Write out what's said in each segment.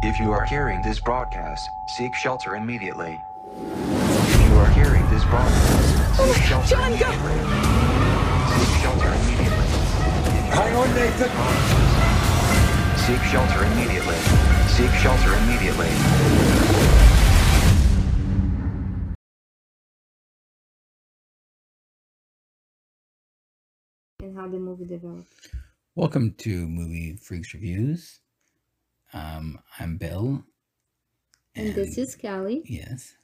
If you are hearing this broadcast, seek shelter immediately. If you are hearing this broadcast, seek oh, shelter John, go! immediately. Seek shelter immediately. Hang on, Nathan. Seek shelter immediately. Seek shelter immediately. and how the movie developed. Welcome to Movie Freaks Reviews. Um, I'm Bill. And this is Kelly. Yes.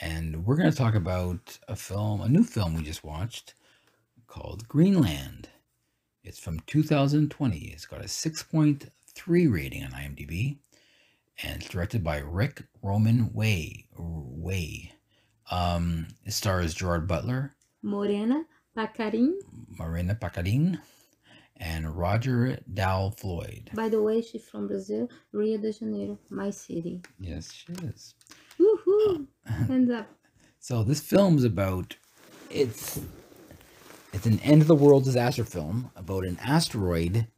And we're going to talk about a film, a new film we just watched called Greenland. It's from 2020. It's got a 6.3 rating on IMDb. And it's directed by Ric Roman Waugh. Waugh. Um, it stars Gerard Butler, Morena Baccarin. Morena Baccarin, and Roger Dale Floyd. By the way, she's from Brazil, Rio de Janeiro, my city. Yes, she is. Woohoo! Hands up. So this film's about it's it's an end of the world disaster film about an asteroid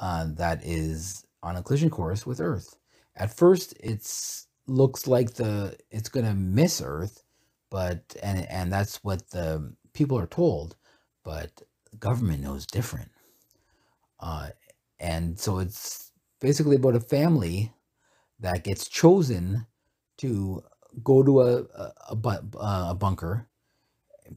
uh, that is on a collision course with Earth. At first, it's looks like the it's gonna miss Earth, but and and that's what the people are told, but government knows different. Uh, and so it's basically about a family that gets chosen to go to a a, a, uh, a bunker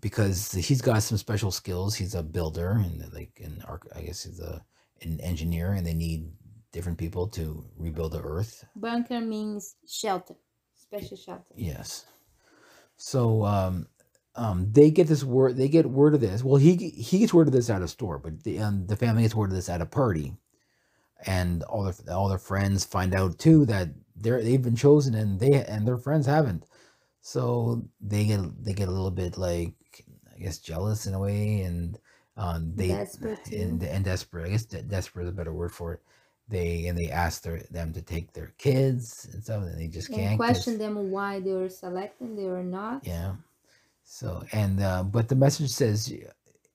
because he's got some special skills. He's a builder and like an arch- I guess he's a an engineer, and they need different people to rebuild the Earth. Bunker means shelter, special shelter. Yes. So um, um, they get this word. They get word of this. Well, he he gets word of this at a store, but the um, the family gets word of this at a party, and all their all their friends find out too that they're they've been chosen and they and their friends haven't. So they get they get a little bit like I guess jealous in a way, and um, they Desperate, and, and desperate. I guess de- desperate is a better word for it. They and they ask their them to take their kids and stuff, and they just And can't question them why they were selected, they were not. yeah. So and uh, but the message says,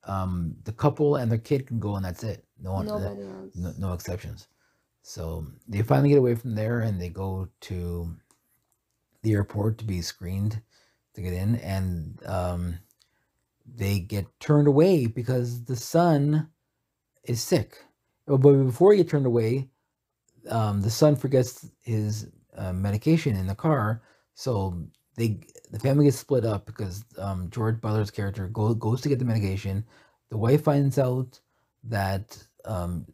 um, the couple and their kid can go and that's it. No one, Nobody else. no, no exceptions. So they finally get away from there and they go to the airport to be screened to get in, and um, they get turned away because the son is sick. Oh, But before he get turned away, um, the son forgets his uh, medication in the car, so they the family gets split up because um, George Butler's character go, goes to get the medication. The wife finds out that um,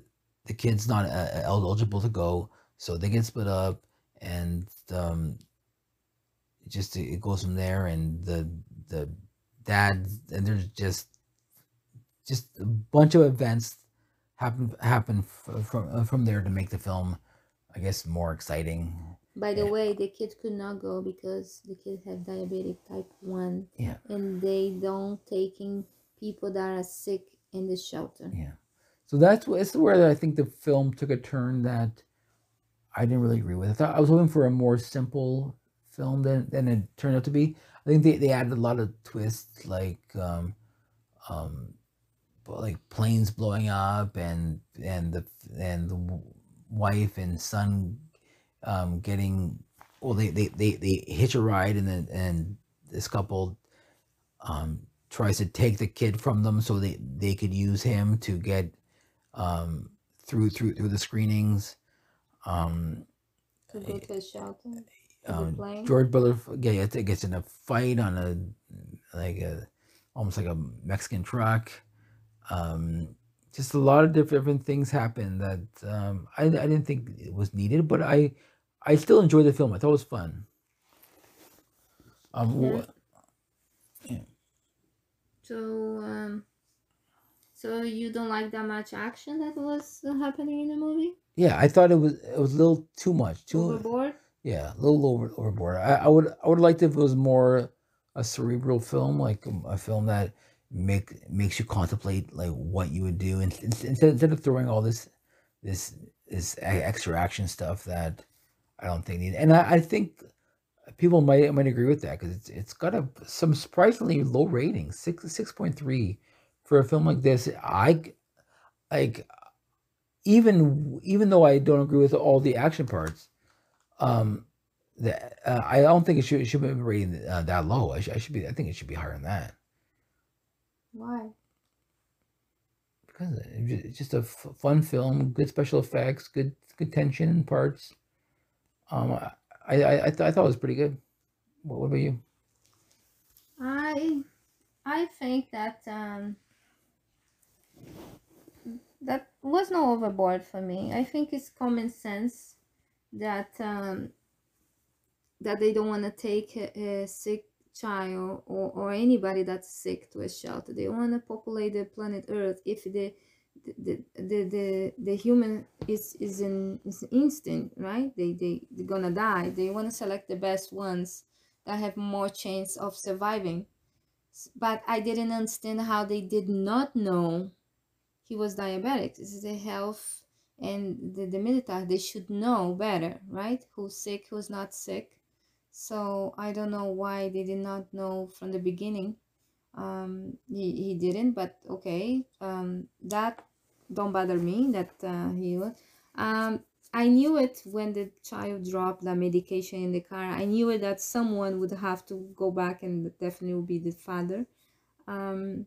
the kid's not uh, eligible to go, so they get split up, and um, just it goes from there. And the the dad and there's just just a bunch of events happen happen f- from uh, from there to make the film, I guess, more exciting. By the Yeah. way, the kid could not go because the kid have diabetic type 1 Yeah. and they don't taking people that are sick in the shelter. Yeah. So that's it's where I think the film took a turn that I didn't really agree with. I thought I was hoping for a more simple film than than it turned out to be. I think they, they added a lot of twists like um um like planes blowing up and and the and the wife and son um getting well they they they, they hitch a ride and then and this couple um tries to take the kid from them so they they could use him to get um through through through the screenings um To go to a shelter. um. George Butler gets, gets in a fight on a like a almost like a Mexican truck. Um, just a lot of different, things happen that um, I, I didn't think it was needed, but I I still enjoyed the film. I thought it was fun. Um, Yeah. wha- So, um, so you don't like that much action that was happening in the movie? yeah, I thought it was it was a little too much. Too Overboard? Yeah, a little over overboard. I, I would I would like if it was more a cerebral film, like um, a film that make makes you contemplate like what you would do, and instead instead of throwing all this this this extra action stuff that I don't think need. And I, I think people might might agree with that because it's it's got a some surprisingly low rating, six six point three for a film like this. I like even even though I don't agree with all the action parts, Um, the, uh, I don't think it should it should be rated uh, that low. I should, I should be. I think it should be higher than that Why? because it's just a f- fun film, good special effects, good good tension in parts. Um, I I I, th- I thought it was pretty good. What, what about you? I I think that um that was no overboard for me. I think it's common sense that um that they don't want to take a, a sick child or, or anybody that's sick to a shelter. They want to populate the planet Earth if the the, the, the, the human is is an is instinct, right? They they they're gonna die. They want to select the best ones that have more chance of surviving. But I didn't understand how they did not know he was diabetic. This is the health and the, the military. They should know better, right? Who's sick, who's not sick. So I don't know why they did not know from the beginning. Um, he, he didn't, but okay. Um, that don't bother me that uh, he was. Um, I knew it when the child dropped the medication in the car. I knew it that someone would have to go back and definitely would be the father. Um,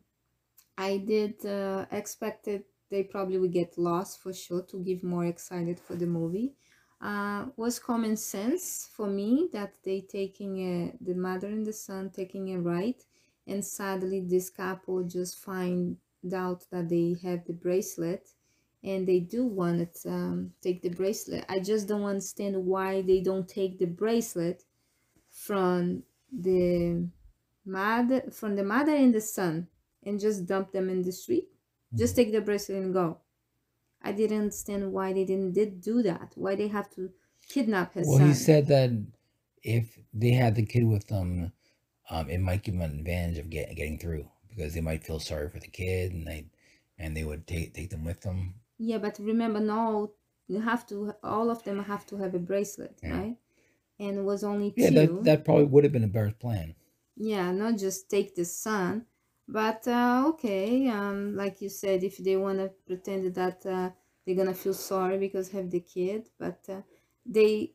I did uh, expected they probably would get lost for sure to give more excited for the movie. Uh, was common sense for me that they taking a, the mother and the son taking a ride, and sadly this couple just find out that they have the bracelet, and they do want to um, take the bracelet. I just don't understand why they don't take the bracelet from the mother from the mother and the son and just dump them in the street. Just take the bracelet and go. I didn't understand why they didn't did do that. Why they have to kidnap his son. Well, son. he said that if they had the kid with them, um, it might give them an advantage of get, getting through because they might feel sorry for the kid and they and they would take take them with them. yeah, but remember, no, you have to. All of them have to have a bracelet, Yeah. right? And it was only Yeah, two. that that probably would have been a better plan. yeah not just take the son but uh, okay um like you said if they want to pretend that uh, they're gonna feel sorry because have the kid but uh, they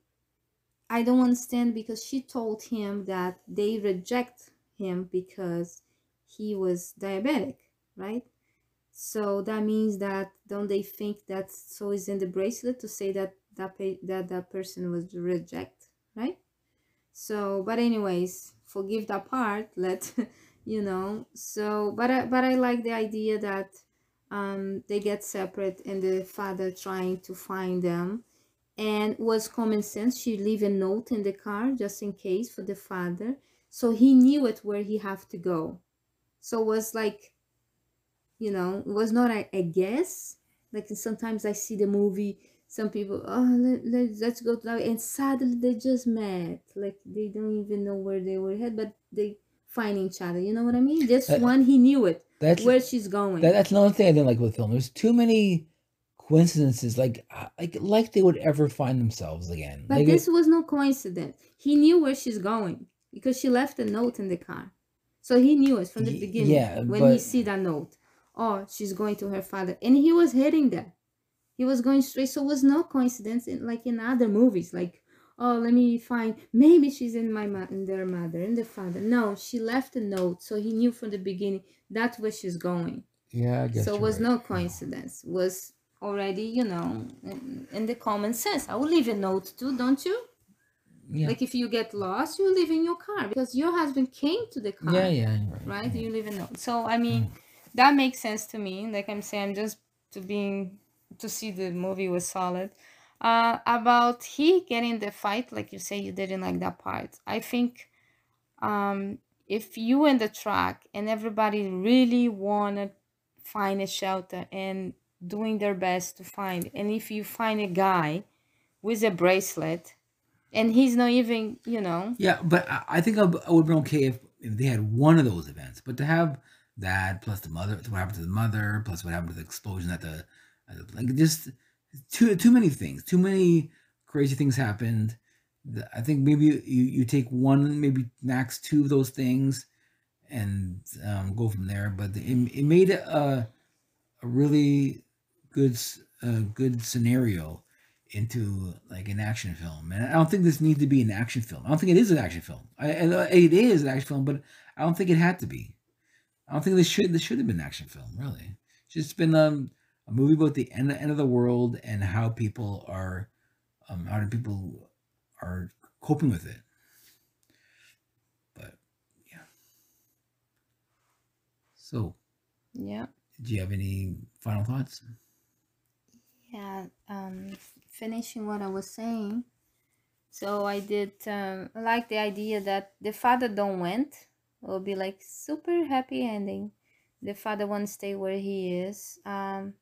i don't understand because she told him that they reject him because he was diabetic right? So that means that don't they think that so is in the bracelet to say that that that that person was reject right? So but anyways forgive that part let you know? So but I, but i like the idea that um they get separate and the father trying to find them. And was common sense she leave a note in the car just in case for the father. So he knew it where he have to go. So it was like you know it was not a, a guess. Like sometimes i see the movie some people oh let, let, let's go to and suddenly they just met. Like they don't even know where they were head but they find each other you know what i mean? This That- one he knew it That's where she's going. that, that's another thing I didn't like with the film. There's too many coincidences, like uh, like like they would ever find themselves again. but like this was no coincidence. He knew where she's going because she left a note in the car. So he knew it from the beginning yeah, when he see that note. Oh she's going to her father. And he was heading there he was going straight. So it was no coincidence in like in other movies like oh let me find maybe she's in my mo- in their mother and the father. No she left a note so he knew from the beginning that's where she's going. Yeah, I guess so it was right. no coincidence. It was already you know in, in the common sense. I will leave a note too don't you? Yeah, like if you get lost you leave in your car because your husband came to the car yeah, yeah, right. right? yeah. you live in note. So i mean mm. that makes sense to me. Like i'm saying just to being to see the movie was solid uh about he getting the fight like you say you didn't like that part i think um if you in the truck and everybody really want to find a shelter and doing their best to find and if you find a guy with a bracelet and he's not even you know Yeah, but I, think I, would been okay if, if they had one of those events. But to have that plus the mother, what happened to the mother, plus what happened to the explosion at the, at the like just too too many things, too many crazy things happened. I think maybe you you take one, maybe max two of those things, and um, go from there. But it, it made a a really good a good scenario into like an action film, and I don't think this needs to be an action film. I don't think it is an action film. I- it is an action film, but I don't think it had to be. I don't think this should this should have been an action film. Really, it's just been um, a movie about the end, end of the world and how people are, um, how do people are coping with it. But yeah. So, Yeah. do you have any final thoughts? Yeah, um, finishing what I was saying. So I did um, like the idea that the father don't went. It will be like super happy ending. The father won't stay where he is. Um,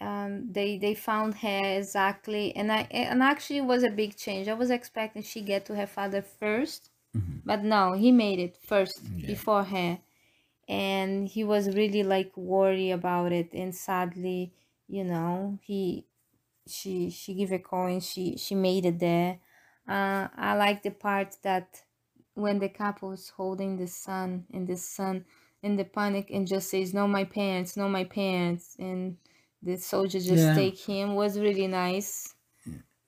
um, they they found her exactly, and I and actually it was a big change. I was expecting she get to her father first, Mhm. but no, he made it first Yeah. before her, and he was really like worried about it. And sadly, you know, he she she gave a coin she she made it there. Uh, I like the part that when the couple is holding the son and the son in the panic and just says no my parents no my parents and the soldier just Yeah. take him was really nice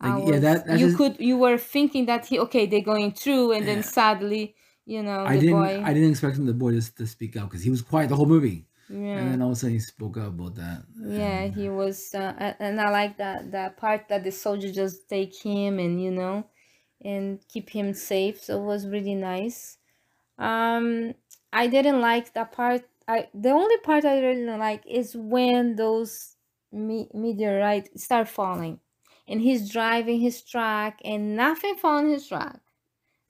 I Like, yeah, that- you just- could you were thinking that he okay they're going through and Yeah. then sadly you know I the didn't. boy I didn't expect him, the boy to, to speak up because he was quiet the whole movie, yeah and then all of a sudden he spoke up about that. yeah And, he was uh, and i like that that part that the soldier just take him and you know and keep him safe so it was really nice um i didn't like that part i the only part i really didn't like is when those me- meteorite start falling and he's driving his truck and nothing fall on his truck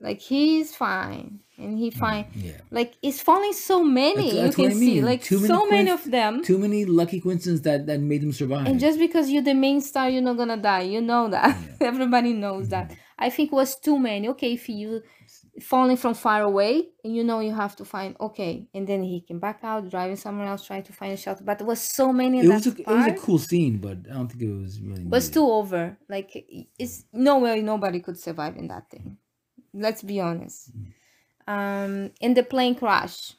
like he's fine and he mm, fine yeah. like it's falling so many That's- you can I see mean. like Too many so many of them Too many lucky coincidences that that made him survive. and just because you're the main star, you're not gonna die. You know that. Everybody knows that. Mm. I think it was too many. Okay, if you falling from far away and you know you have to find okay, and then he can back out, driving somewhere else, trying to find a shelter. But there was so many. it that was a, it was a cool scene, but I don't think it was really. was needed. too over. Like it's no way nobody could survive in that thing. Let's be honest. Um, in the plane crash,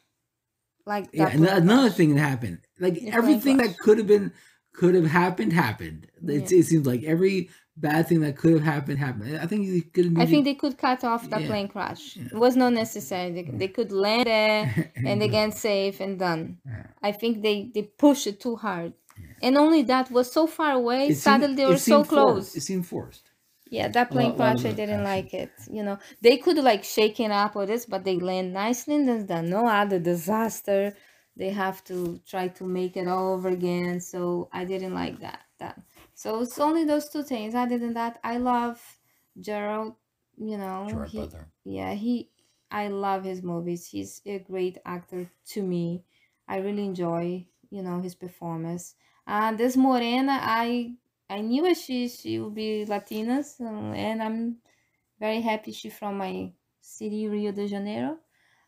like Yeah, another crash. thing that happened, like everything that could have been could have happened happened. It, it seems like every bad thing that could have happened happened. I think you could. I think they could cut off that Yeah. plane crash. It was not necessary. They, they could land there and they get safe and done. I think they they push it too hard, and only that was so far away. It seemed- Suddenly they were so seemed forced. close. It seemed forced. Yeah, that plane crash, I didn't like it. You know, they could like shaken up or this, but they land nicely and there's done. No other disaster. They have to try to make it all over again. So I didn't like that. That. So it's only those two things. Other than that, I love Gerald. You know, Gerard he- Butler. yeah, he. I love his movies. He's a great actor to me. I really enjoy, you know, his performance. Uh, this Morena, I I knew she she would be Latina, so, and I'm very happy she's from my city, Rio de Janeiro.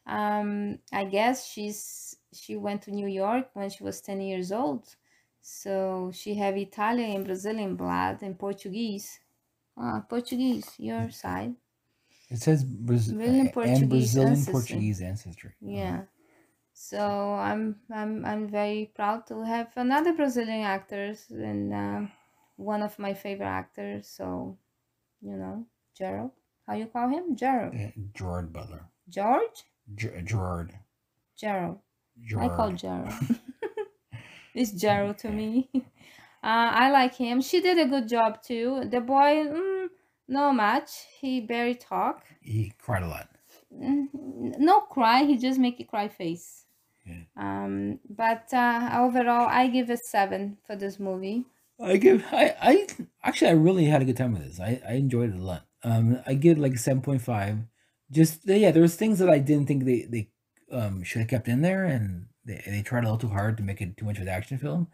Um, I guess she's she went to New York when she was ten years old, so she have Italian and Brazilian blood and Portuguese. Ah, Portuguese, your side. It says Brazil Brazilian and Portuguese Brazilian ancestry. Portuguese ancestry. Yeah. So I'm I'm I'm very proud to have another Brazilian actors and um, one of my favorite actors. So, you know, Gerald. How you call him? Gerald. Uh, Gerard Butler. George. Ger- Gerard. Gerald. Gerard. I call Gerald. it's Gerald to me. Uh, I like him. She did a good job too. The boy, mm, no much. He barely talk. He cried a lot. Mm, no cry he just make a cry face Yeah. um but uh overall i give a seven for this movie I give I I actually I really had a good time with this. I I enjoyed it a lot. Um, I give like seven point five. Just yeah, there was things that I didn't think they they um should have kept in there, and they they tried a little too hard to make it too much of an action film.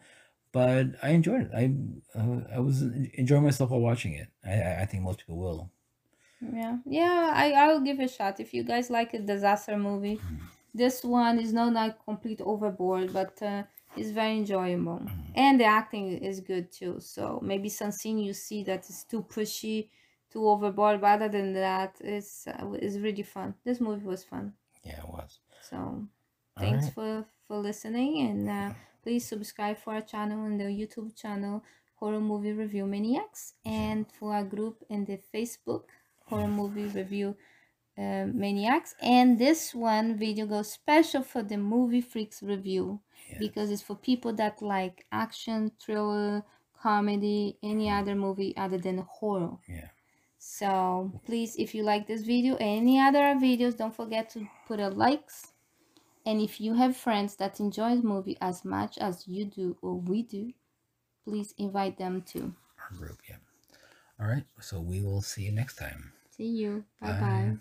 But I enjoyed it. I uh, I was enjoying myself while watching it. I I- think most people will. yeah yeah i i'll give it a shot if you guys like a disaster movie this one is not like complete overboard but uh it's very enjoyable and the acting is good too so maybe some scene you see that is too pushy too overboard but other than that it's uh, it's really fun this movie was fun Yeah, it was. So thanks right. for for listening and uh, please subscribe for our channel and the YouTube channel Horror Movie Review Maniacs and for our group in the Facebook Horror Movie Review uh, Maniacs. And this one video goes special for the Movie Freaks Review because it's for people that like action, thriller, comedy, any other movie other than horror. Yeah. So please, if you like this video, any other videos, don't forget to put a likes. And if you have friends that enjoy the movie as much as you do or we do, please invite them too. Our group. Yeah. All right. So we will see you next time. See you. Bye bye. Bye.